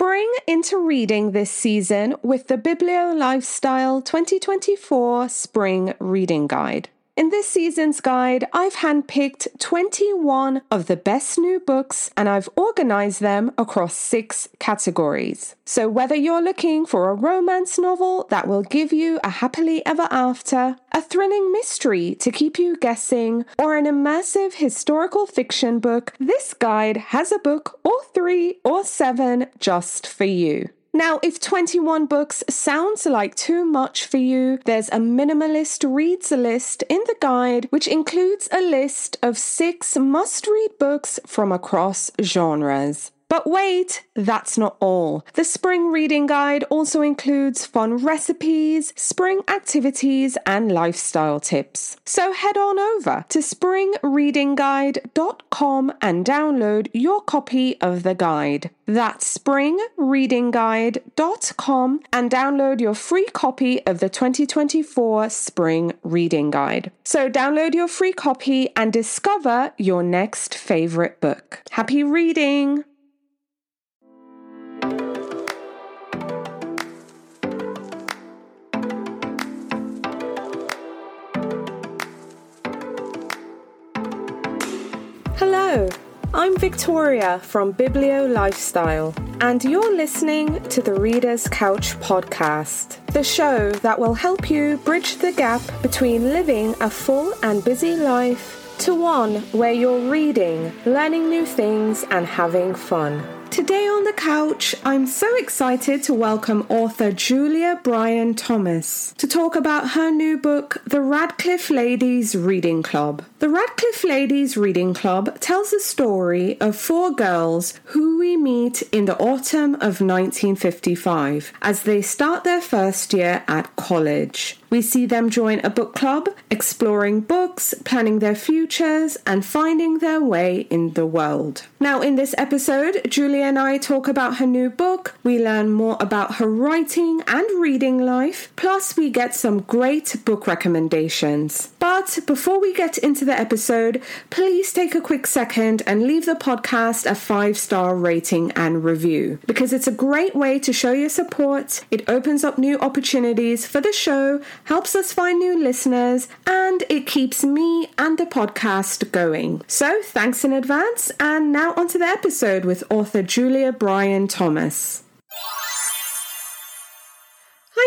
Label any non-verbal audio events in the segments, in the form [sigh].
spring into reading this season with the Biblio Lifestyle 2024 Spring Reading Guide. In this season's guide, I've handpicked 21 of the best new books and I've organized them across six categories. So, whether you're looking for a romance novel that will give you a happily ever after, a thrilling mystery to keep you guessing, or an immersive historical fiction book, this guide has a book or three or seven just for you. Now, if 21 books sounds like too much for you, there's a minimalist reads list in the guide, which includes a list of six must read books from across genres. But wait, that's not all. The spring reading guide also includes fun recipes, spring activities, and lifestyle tips. So head on over to springreadingguide.com and download your copy of the guide. That's springreadingguide.com and download your free copy of the 2024 Spring Reading Guide. So download your free copy and discover your next favorite book. Happy reading! Hello, I'm Victoria from Biblio Lifestyle, and you're listening to the Reader's Couch podcast, the show that will help you bridge the gap between living a full and busy life to one where you're reading, learning new things, and having fun. Today on the couch, I'm so excited to welcome author Julia Bryan Thomas to talk about her new book, The Radcliffe Ladies Reading Club. The Radcliffe Ladies Reading Club tells the story of four girls who we meet in the autumn of 1955 as they start their first year at college. We see them join a book club, exploring books, planning their futures, and finding their way in the world. Now, in this episode, Julia and I talk about her new book, we learn more about her writing and reading life, plus, we get some great book recommendations. But before we get into the episode, please take a quick second and leave the podcast a five star rating and review because it's a great way to show your support. It opens up new opportunities for the show helps us find new listeners, and it keeps me and the podcast going. So, thanks in advance, and now onto the episode with author Julia Bryan Thomas.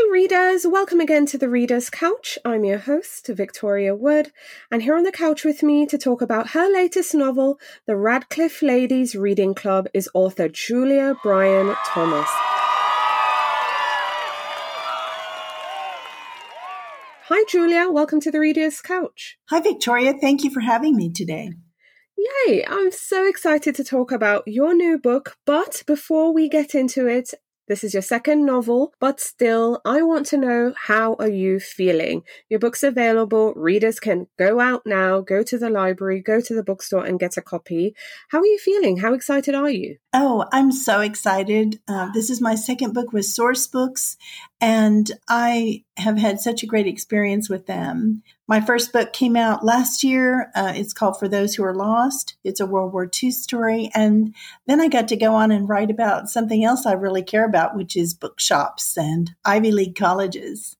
Hi, readers. Welcome again to the Reader's Couch. I'm your host, Victoria Wood, and here on the couch with me to talk about her latest novel, The Radcliffe Ladies Reading Club, is author Julia Bryan Thomas. Hi, Julia. Welcome to the Reader's Couch. Hi, Victoria. Thank you for having me today. Yay! I'm so excited to talk about your new book. But before we get into it, this is your second novel, but still, I want to know how are you feeling? Your book's available. Readers can go out now, go to the library, go to the bookstore and get a copy. How are you feeling? How excited are you? Oh, I'm so excited. Uh, this is my second book with Source Books, and I have had such a great experience with them. My first book came out last year. Uh, it's called For Those Who Are Lost. It's a World War II story. And then I got to go on and write about something else I really care about, which is bookshops and Ivy League colleges.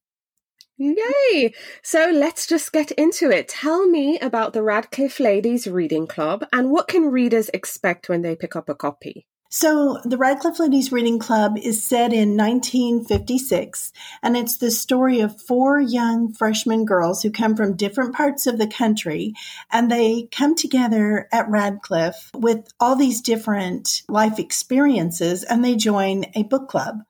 Yay! So let's just get into it. Tell me about the Radcliffe Ladies Reading Club and what can readers expect when they pick up a copy? So, the Radcliffe Ladies Reading Club is set in 1956, and it's the story of four young freshman girls who come from different parts of the country, and they come together at Radcliffe with all these different life experiences, and they join a book club.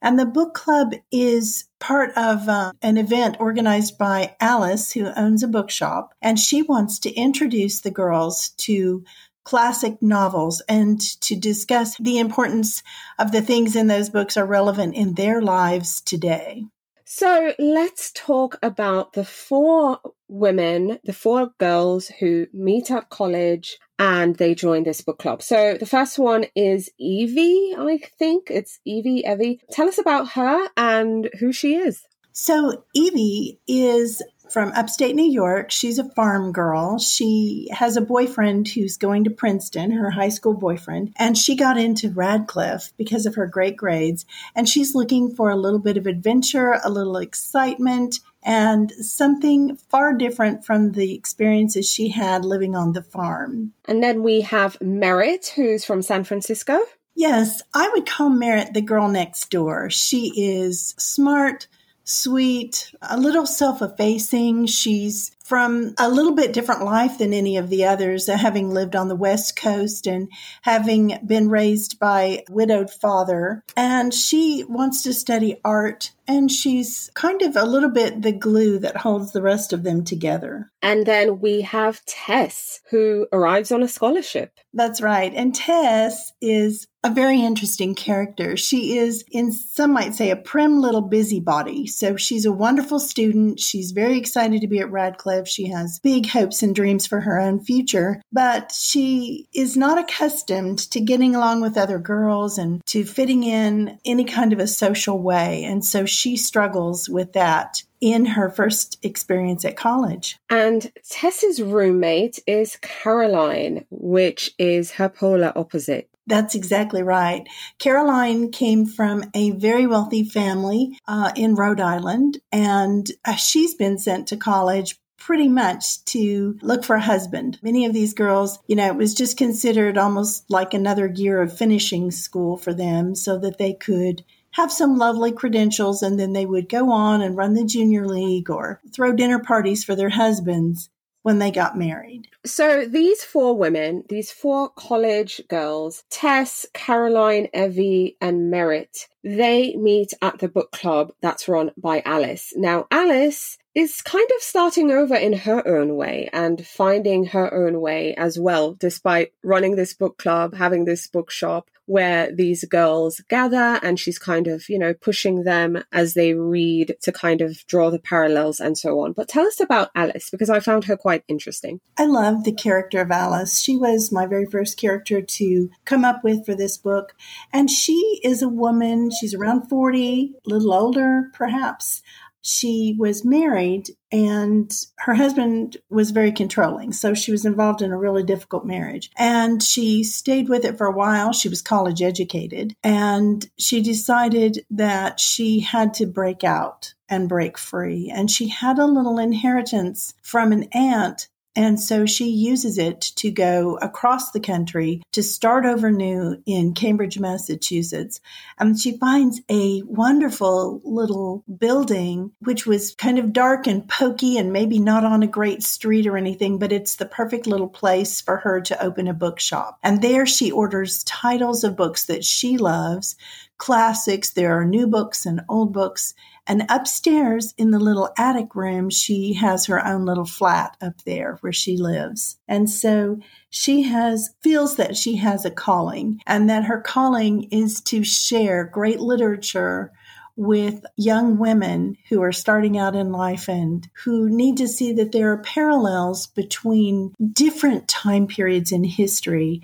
And the book club is part of uh, an event organized by Alice, who owns a bookshop, and she wants to introduce the girls to classic novels and to discuss the importance of the things in those books are relevant in their lives today. So let's talk about the four women, the four girls who meet at college and they join this book club. So the first one is Evie, I think it's Evie, Evie. Tell us about her and who she is. So Evie is from upstate New York. She's a farm girl. She has a boyfriend who's going to Princeton, her high school boyfriend, and she got into Radcliffe because of her great grades. And she's looking for a little bit of adventure, a little excitement, and something far different from the experiences she had living on the farm. And then we have Merritt, who's from San Francisco. Yes, I would call Merritt the girl next door. She is smart, sweet, a little self effacing. She's from a little bit different life than any of the others, uh, having lived on the West Coast and having been raised by a widowed father. And she wants to study art and she's kind of a little bit the glue that holds the rest of them together. And then we have Tess, who arrives on a scholarship. That's right. And Tess is a very interesting character. She is, in some might say, a prim little busybody. So she's a wonderful student. She's very excited to be at Radcliffe. She has big hopes and dreams for her own future, but she is not accustomed to getting along with other girls and to fitting in any kind of a social way. And so she struggles with that in her first experience at college. And Tess's roommate is Caroline, which is her polar opposite. That's exactly right. Caroline came from a very wealthy family uh, in Rhode Island, and uh, she's been sent to college pretty much to look for a husband. Many of these girls, you know, it was just considered almost like another year of finishing school for them so that they could have some lovely credentials and then they would go on and run the junior league or throw dinner parties for their husbands when they got married. So these four women, these four college girls, Tess, Caroline, Evie, and Merritt, they meet at the book club that's run by Alice. Now, Alice is kind of starting over in her own way and finding her own way as well, despite running this book club, having this bookshop where these girls gather and she's kind of, you know, pushing them as they read to kind of draw the parallels and so on. But tell us about Alice because I found her quite interesting. I love the character of Alice. She was my very first character to come up with for this book. And she is a woman, she's around 40, a little older perhaps she was married and her husband was very controlling. So she was involved in a really difficult marriage. And she stayed with it for a while. She was college educated and she decided that she had to break out and break free. And she had a little inheritance from an aunt and so she uses it to go across the country to start over new in Cambridge, Massachusetts. And she finds a wonderful little building, which was kind of dark and pokey and maybe not on a great street or anything, but it's the perfect little place for her to open a bookshop. And there she orders titles of books that she loves classics, there are new books and old books. And upstairs in the little attic room, she has her own little flat up there where she lives. And so she has feels that she has a calling and that her calling is to share great literature with young women who are starting out in life and who need to see that there are parallels between different time periods in history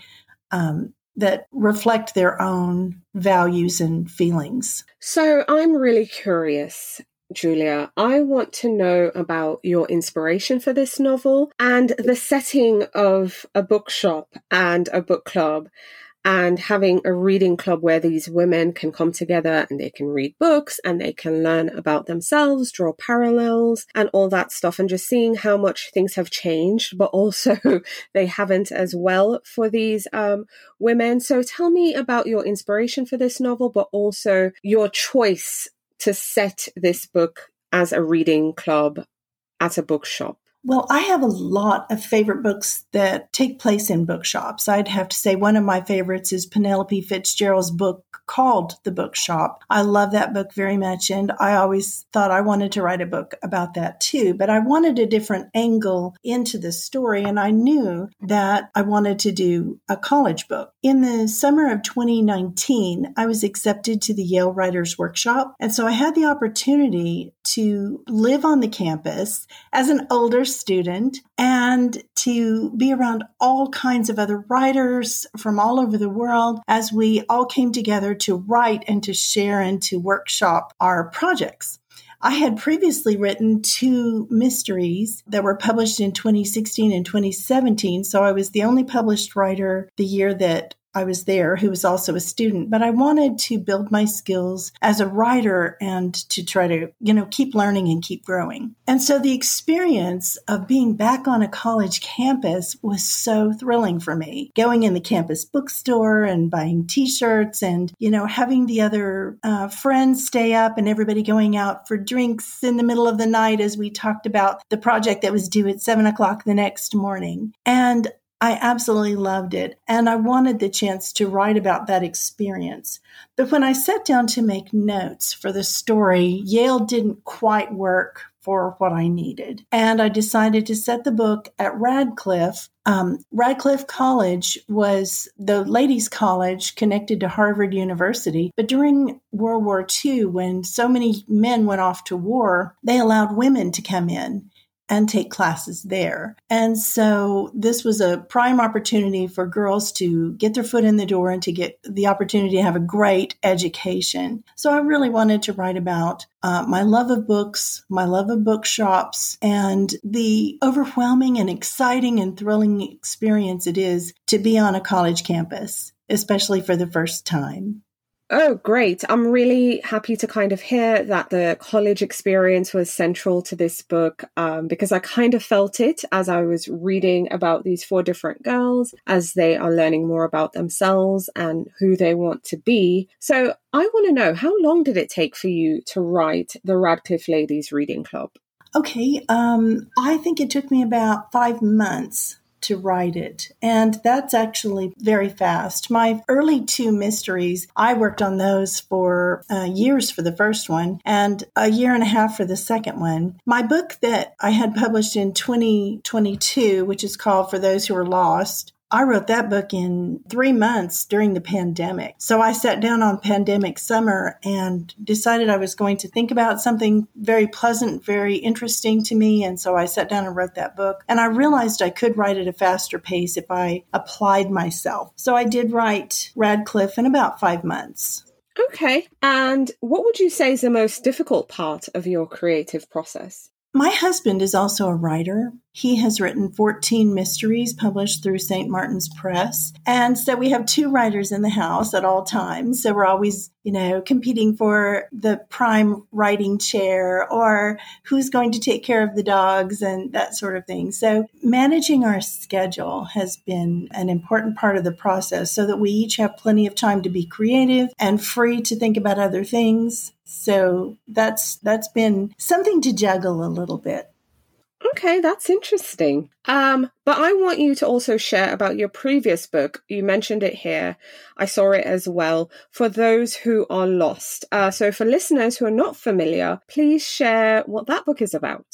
um, that reflect their own values and feelings. So I'm really curious. Julia, I want to know about your inspiration for this novel and the setting of a bookshop and a book club and having a reading club where these women can come together and they can read books and they can learn about themselves, draw parallels and all that stuff and just seeing how much things have changed, but also [laughs] they haven't as well for these um, women. So tell me about your inspiration for this novel, but also your choice to set this book as a reading club at a bookshop. Well, I have a lot of favorite books that take place in bookshops. I'd have to say one of my favorites is Penelope Fitzgerald's book called The Bookshop. I love that book very much, and I always thought I wanted to write a book about that too. But I wanted a different angle into the story, and I knew that I wanted to do a college book. In the summer of 2019, I was accepted to the Yale Writers Workshop, and so I had the opportunity to live on the campus as an older student and to be around all kinds of other writers from all over the world as we all came together to write and to share and to workshop our projects. I had previously written two mysteries that were published in 2016 and 2017. So I was the only published writer the year that I was there who was also a student, but I wanted to build my skills as a writer and to try to, you know, keep learning and keep growing. And so the experience of being back on a college campus was so thrilling for me. Going in the campus bookstore and buying t-shirts and, you know, having the other uh, friends stay up and everybody going out for drinks in the middle of the night as we talked about the project that was due at seven o'clock the next morning. And I absolutely loved it, and I wanted the chance to write about that experience. But when I sat down to make notes for the story, Yale didn't quite work for what I needed. And I decided to set the book at Radcliffe. Um, Radcliffe College was the ladies' college connected to Harvard University. But during World War II, when so many men went off to war, they allowed women to come in and take classes there. And so this was a prime opportunity for girls to get their foot in the door and to get the opportunity to have a great education. So I really wanted to write about uh, my love of books, my love of bookshops, and the overwhelming and exciting and thrilling experience it is to be on a college campus, especially for the first time. Oh, great. I'm really happy to kind of hear that the college experience was central to this book um, because I kind of felt it as I was reading about these four different girls as they are learning more about themselves and who they want to be. So I want to know how long did it take for you to write the Radcliffe Ladies Reading Club? Okay, um, I think it took me about five months to write it. And that's actually very fast. My early two mysteries, I worked on those for uh, years for the first one and a year and a half for the second one. My book that I had published in 2022, which is called For Those Who Are Lost, I wrote that book in three months during the pandemic. So I sat down on pandemic summer and decided I was going to think about something very pleasant, very interesting to me. And so I sat down and wrote that book. And I realized I could write at a faster pace if I applied myself. So I did write Radcliffe in about five months. Okay. And what would you say is the most difficult part of your creative process? My husband is also a writer. He has written 14 mysteries published through St. Martin's Press. And so we have two writers in the house at all times. So we're always, you know, competing for the prime writing chair or who's going to take care of the dogs and that sort of thing. So managing our schedule has been an important part of the process so that we each have plenty of time to be creative and free to think about other things. So that's that's been something to juggle a little bit. Okay, that's interesting. Um, but I want you to also share about your previous book. You mentioned it here. I saw it as well. For those who are lost. Uh, so for listeners who are not familiar, please share what that book is about.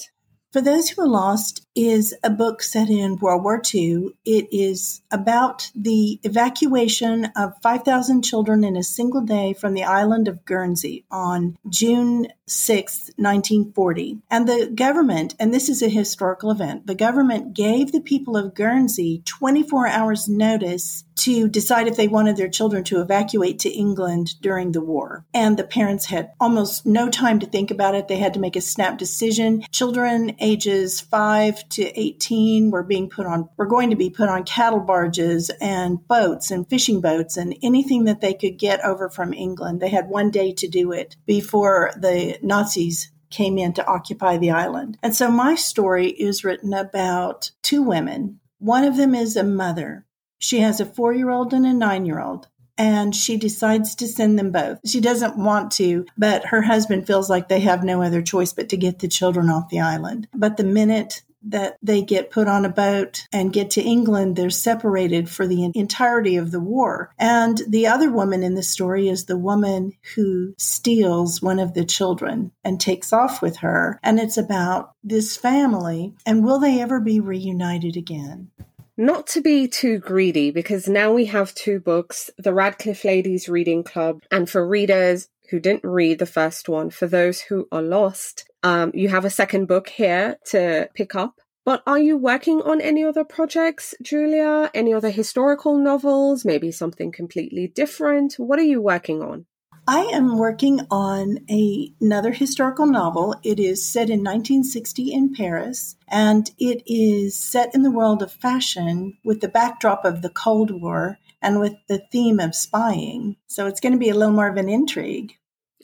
For Those Who Are Lost is a book set in World War II. It is about the evacuation of 5,000 children in a single day from the island of Guernsey on June 6, 1940. And the government, and this is a historical event, the government gave the people of Guernsey 24 hours notice to decide if they wanted their children to evacuate to England during the war. And the parents had almost no time to think about it. They had to make a snap decision. Children ages 5 to 18 were being put on were going to be put on cattle barges and boats and fishing boats and anything that they could get over from England. They had one day to do it before the Nazis came in to occupy the island. And so my story is written about two women. One of them is a mother she has a four year old and a nine year old, and she decides to send them both. She doesn't want to, but her husband feels like they have no other choice but to get the children off the island. But the minute that they get put on a boat and get to England, they're separated for the entirety of the war. And the other woman in the story is the woman who steals one of the children and takes off with her. And it's about this family and will they ever be reunited again? Not to be too greedy, because now we have two books The Radcliffe Ladies Reading Club, and for readers who didn't read the first one, for those who are lost, um, you have a second book here to pick up. But are you working on any other projects, Julia? Any other historical novels? Maybe something completely different? What are you working on? I am working on a, another historical novel. It is set in 1960 in Paris, and it is set in the world of fashion with the backdrop of the Cold War and with the theme of spying. So it's going to be a little more of an intrigue.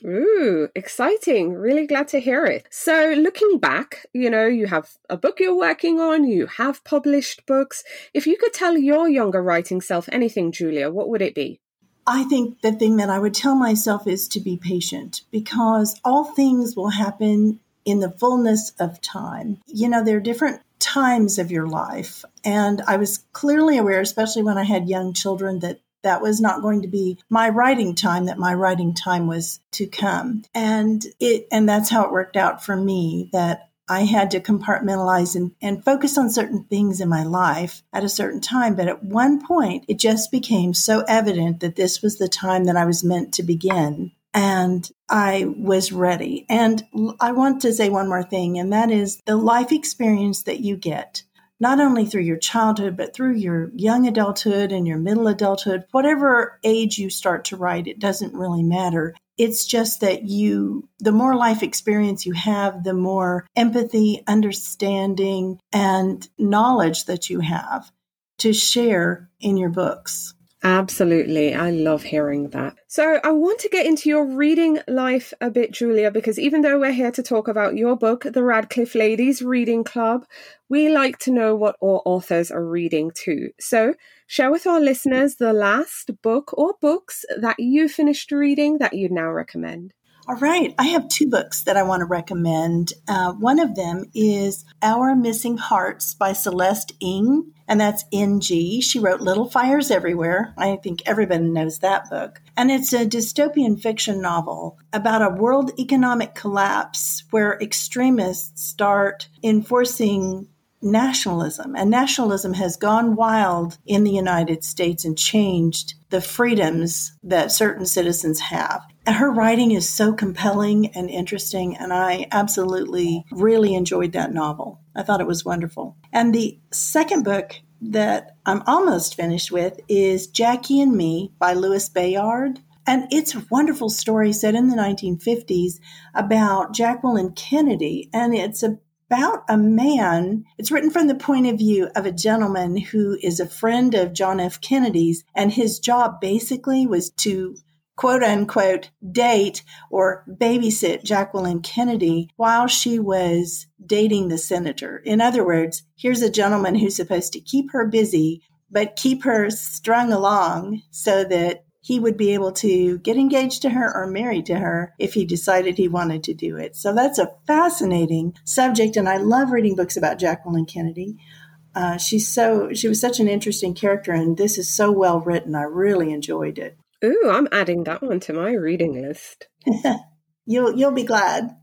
Ooh, exciting. Really glad to hear it. So, looking back, you know, you have a book you're working on, you have published books. If you could tell your younger writing self anything, Julia, what would it be? I think the thing that I would tell myself is to be patient because all things will happen in the fullness of time. You know, there are different times of your life. And I was clearly aware, especially when I had young children, that that was not going to be my writing time that my writing time was to come and it and that's how it worked out for me that I had to compartmentalize and, and focus on certain things in my life at a certain time. But at one point, it just became so evident that this was the time that I was meant to begin. And I was ready. And I want to say one more thing, and that is the life experience that you get not only through your childhood, but through your young adulthood and your middle adulthood, whatever age you start to write, it doesn't really matter. It's just that you, the more life experience you have, the more empathy, understanding, and knowledge that you have to share in your books. Absolutely. I love hearing that. So, I want to get into your reading life a bit, Julia, because even though we're here to talk about your book, The Radcliffe Ladies Reading Club, we like to know what our authors are reading too. So, share with our listeners the last book or books that you finished reading that you'd now recommend. All right. I have two books that I want to recommend. Uh, one of them is Our Missing Hearts by Celeste Ng, and that's NG. She wrote Little Fires Everywhere. I think everybody knows that book. And it's a dystopian fiction novel about a world economic collapse where extremists start enforcing nationalism. And nationalism has gone wild in the United States and changed the freedoms that certain citizens have. Her writing is so compelling and interesting, and I absolutely really enjoyed that novel. I thought it was wonderful. And the second book that I'm almost finished with is Jackie and Me by Louis Bayard. And it's a wonderful story set in the 1950s about Jacqueline Kennedy. And it's a about a man. It's written from the point of view of a gentleman who is a friend of John F. Kennedy's, and his job basically was to quote unquote date or babysit Jacqueline Kennedy while she was dating the senator. In other words, here's a gentleman who's supposed to keep her busy, but keep her strung along so that he would be able to get engaged to her or married to her if he decided he wanted to do it. So that's a fascinating subject, and I love reading books about Jacqueline Kennedy. Uh, she's so she was such an interesting character, and this is so well written. I really enjoyed it. Ooh, I'm adding that one to my reading list. [laughs] you'll you'll be glad.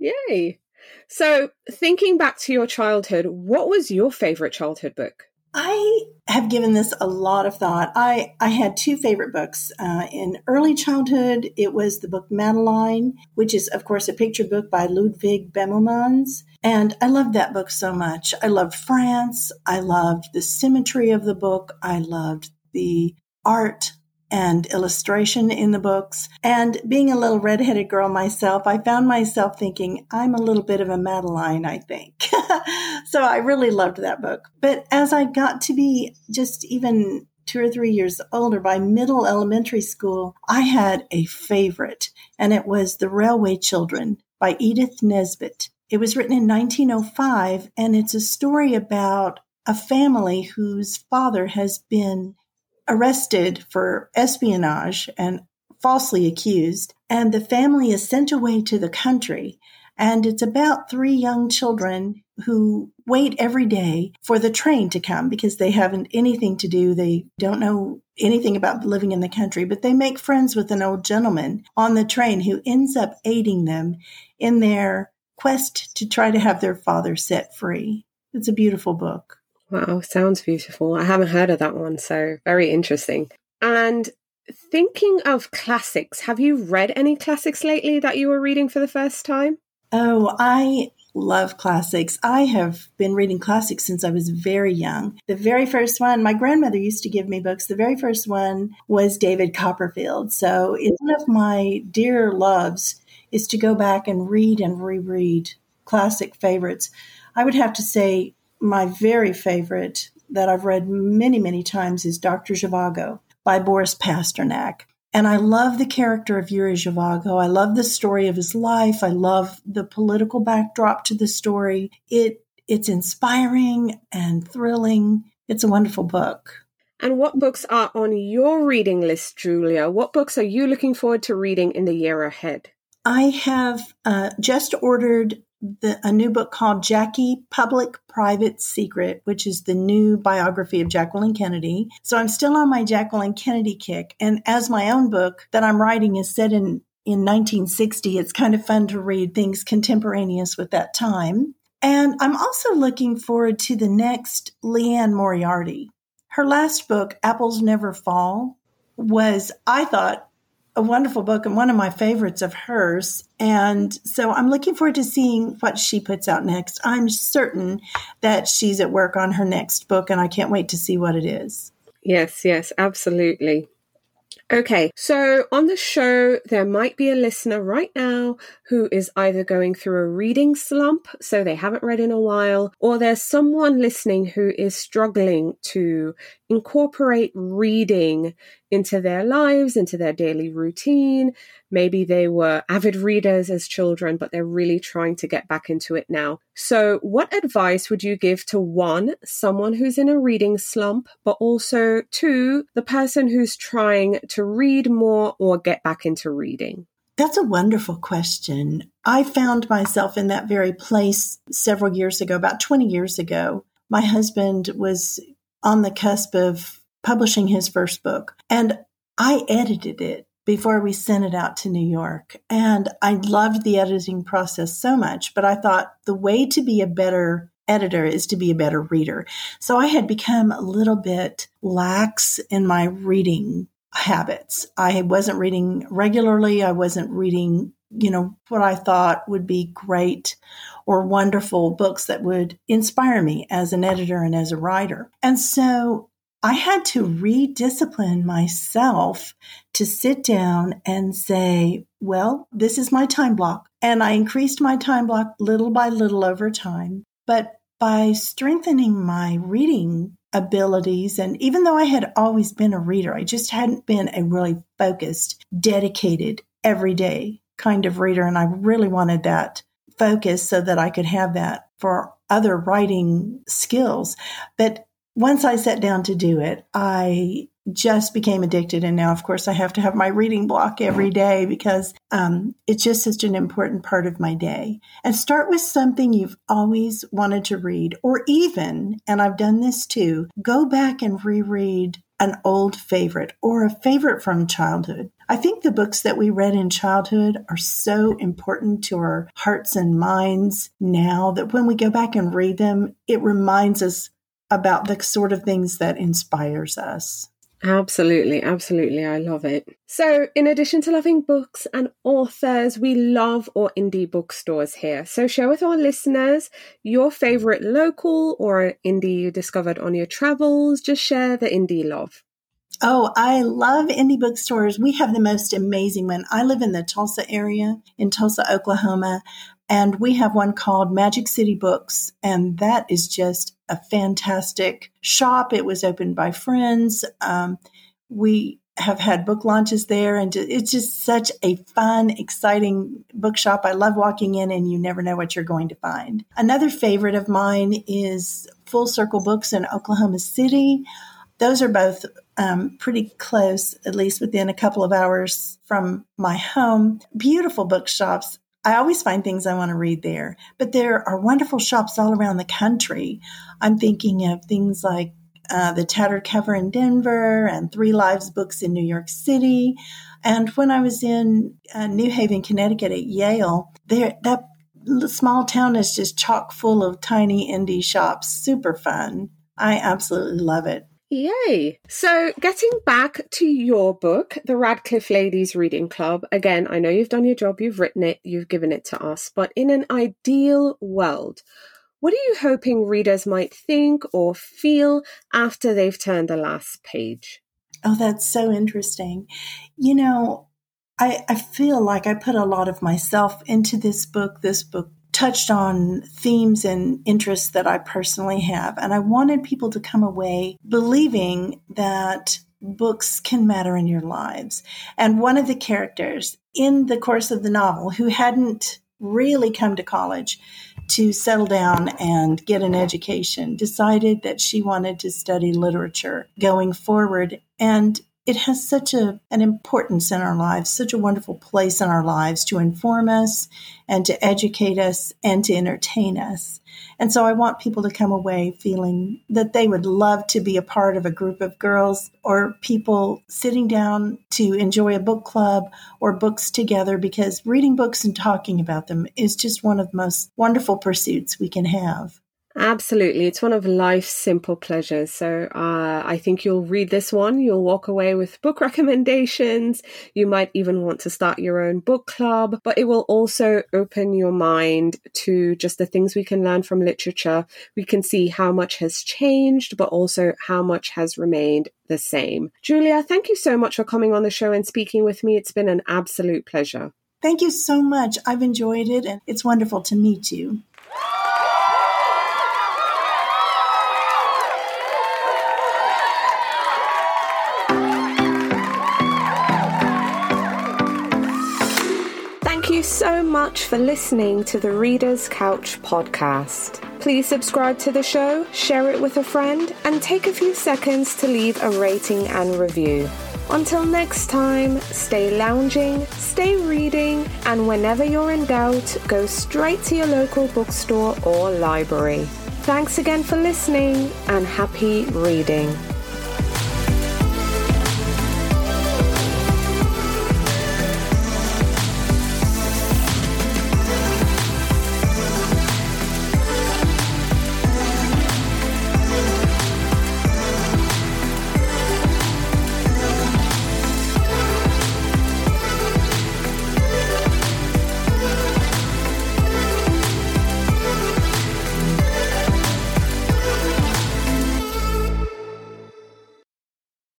Yay! So, thinking back to your childhood, what was your favorite childhood book? I have given this a lot of thought. I, I had two favorite books. Uh, in early childhood, it was the book Madeline, which is, of course, a picture book by Ludwig Bemelmans. And I loved that book so much. I loved France. I loved the symmetry of the book. I loved the art and illustration in the books. And being a little redheaded girl myself, I found myself thinking, I'm a little bit of a Madeline, I think. [laughs] so I really loved that book. But as I got to be just even two or three years older, by middle elementary school, I had a favorite, and it was The Railway Children by Edith Nesbit. It was written in 1905, and it's a story about a family whose father has been arrested for espionage and falsely accused, and the family is sent away to the country. And it's about three young children who wait every day for the train to come because they haven't anything to do. They don't know anything about living in the country, but they make friends with an old gentleman on the train who ends up aiding them in their quest to try to have their father set free. It's a beautiful book. Wow, sounds beautiful. I haven't heard of that one, so very interesting. And thinking of classics, have you read any classics lately that you were reading for the first time? Oh, I love classics. I have been reading classics since I was very young. The very first one, my grandmother used to give me books. The very first one was David Copperfield. So it's one of my dear loves is to go back and read and reread classic favorites. I would have to say my very favorite that I've read many, many times is Dr. Zhivago by Boris Pasternak. And I love the character of Yuri Zhivago. I love the story of his life. I love the political backdrop to the story. It it's inspiring and thrilling. It's a wonderful book. And what books are on your reading list, Julia? What books are you looking forward to reading in the year ahead? I have uh, just ordered the, a new book called Jackie Public Private Secret, which is the new biography of Jacqueline Kennedy. So I'm still on my Jacqueline Kennedy kick. And as my own book that I'm writing is set in, in 1960, it's kind of fun to read things contemporaneous with that time. And I'm also looking forward to the next Liane Moriarty. Her last book, Apples Never Fall, was, I thought, a wonderful book and one of my favorites of hers. And so I'm looking forward to seeing what she puts out next. I'm certain that she's at work on her next book, and I can't wait to see what it is. Yes, yes, absolutely. Okay, so on the show, there might be a listener right now who is either going through a reading slump, so they haven't read in a while, or there's someone listening who is struggling to incorporate reading into their lives, into their daily routine. Maybe they were avid readers as children, but they're really trying to get back into it now. So, what advice would you give to one, someone who's in a reading slump, but also two, the person who's trying to read more or get back into reading? That's a wonderful question. I found myself in that very place several years ago, about 20 years ago. My husband was on the cusp of publishing his first book. And I edited it before we sent it out to New York. And I loved the editing process so much, but I thought the way to be a better editor is to be a better reader. So I had become a little bit lax in my reading habits. I wasn't reading regularly. I wasn't reading, you know, what I thought would be great or wonderful books that would inspire me as an editor and as a writer. And so I had to rediscipline myself to sit down and say, well, this is my time block. And I increased my time block little by little over time. But by strengthening my reading abilities, and even though I had always been a reader, I just hadn't been a really focused, dedicated, everyday kind of reader. And I really wanted that focus so that I could have that for other writing skills. But once I sat down to do it, I just became addicted. And now, of course, I have to have my reading block every day because um, it's just such an important part of my day. And start with something you've always wanted to read, or even, and I've done this too, go back and reread an old favorite or a favorite from childhood. I think the books that we read in childhood are so important to our hearts and minds now that when we go back and read them, it reminds us about the sort of things that inspires us. Absolutely, absolutely. I love it. So, in addition to loving books and authors, we love our indie bookstores here. So, share with our listeners your favorite local or indie you discovered on your travels. Just share the indie love. Oh, I love indie bookstores. We have the most amazing one. I live in the Tulsa area in Tulsa, Oklahoma, and we have one called Magic City Books, and that is just a fantastic shop. It was opened by friends. Um, we have had book launches there, and it's just such a fun, exciting bookshop. I love walking in, and you never know what you're going to find. Another favorite of mine is Full Circle Books in Oklahoma City. Those are both um, pretty close, at least within a couple of hours from my home. Beautiful bookshops. I always find things I want to read there. But there are wonderful shops all around the country. I'm thinking of things like uh, the Tattered Cover in Denver and Three Lives Books in New York City. And when I was in uh, New Haven, Connecticut at Yale, there that small town is just chock full of tiny indie shops. Super fun. I absolutely love it. Yay! So, getting back to your book, The Radcliffe Ladies Reading Club, again, I know you've done your job, you've written it, you've given it to us, but in an ideal world, what are you hoping readers might think or feel after they've turned the last page? Oh, that's so interesting. You know, I, I feel like I put a lot of myself into this book. This book touched on themes and interests that I personally have. And I wanted people to come away believing that books can matter in your lives. And one of the characters in the course of the novel who hadn't really come to college to settle down and get an education decided that she wanted to study literature going forward. And it has such a, an importance in our lives, such a wonderful place in our lives to inform us and to educate us and to entertain us. And so I want people to come away feeling that they would love to be a part of a group of girls or people sitting down to enjoy a book club or books together because reading books and talking about them is just one of the most wonderful pursuits we can have. Absolutely. It's one of life's simple pleasures. So uh, I think you'll read this one. You'll walk away with book [laughs] recommendations. You might even want to start your own book club, but it will also open your mind to just the things we can learn from literature. We can see how much has changed, but also how much has remained the same. Julia, thank you so much for coming on the show and speaking with me. It's been an absolute pleasure. Thank you so much. I've enjoyed it and it's wonderful to meet you. Much for listening to the Reader's Couch podcast. Please subscribe to the show, share it with a friend, and take a few seconds to leave a rating and review. Until next time, stay lounging, stay reading, and whenever you're in doubt, go straight to your local bookstore or library. Thanks again for listening and happy reading.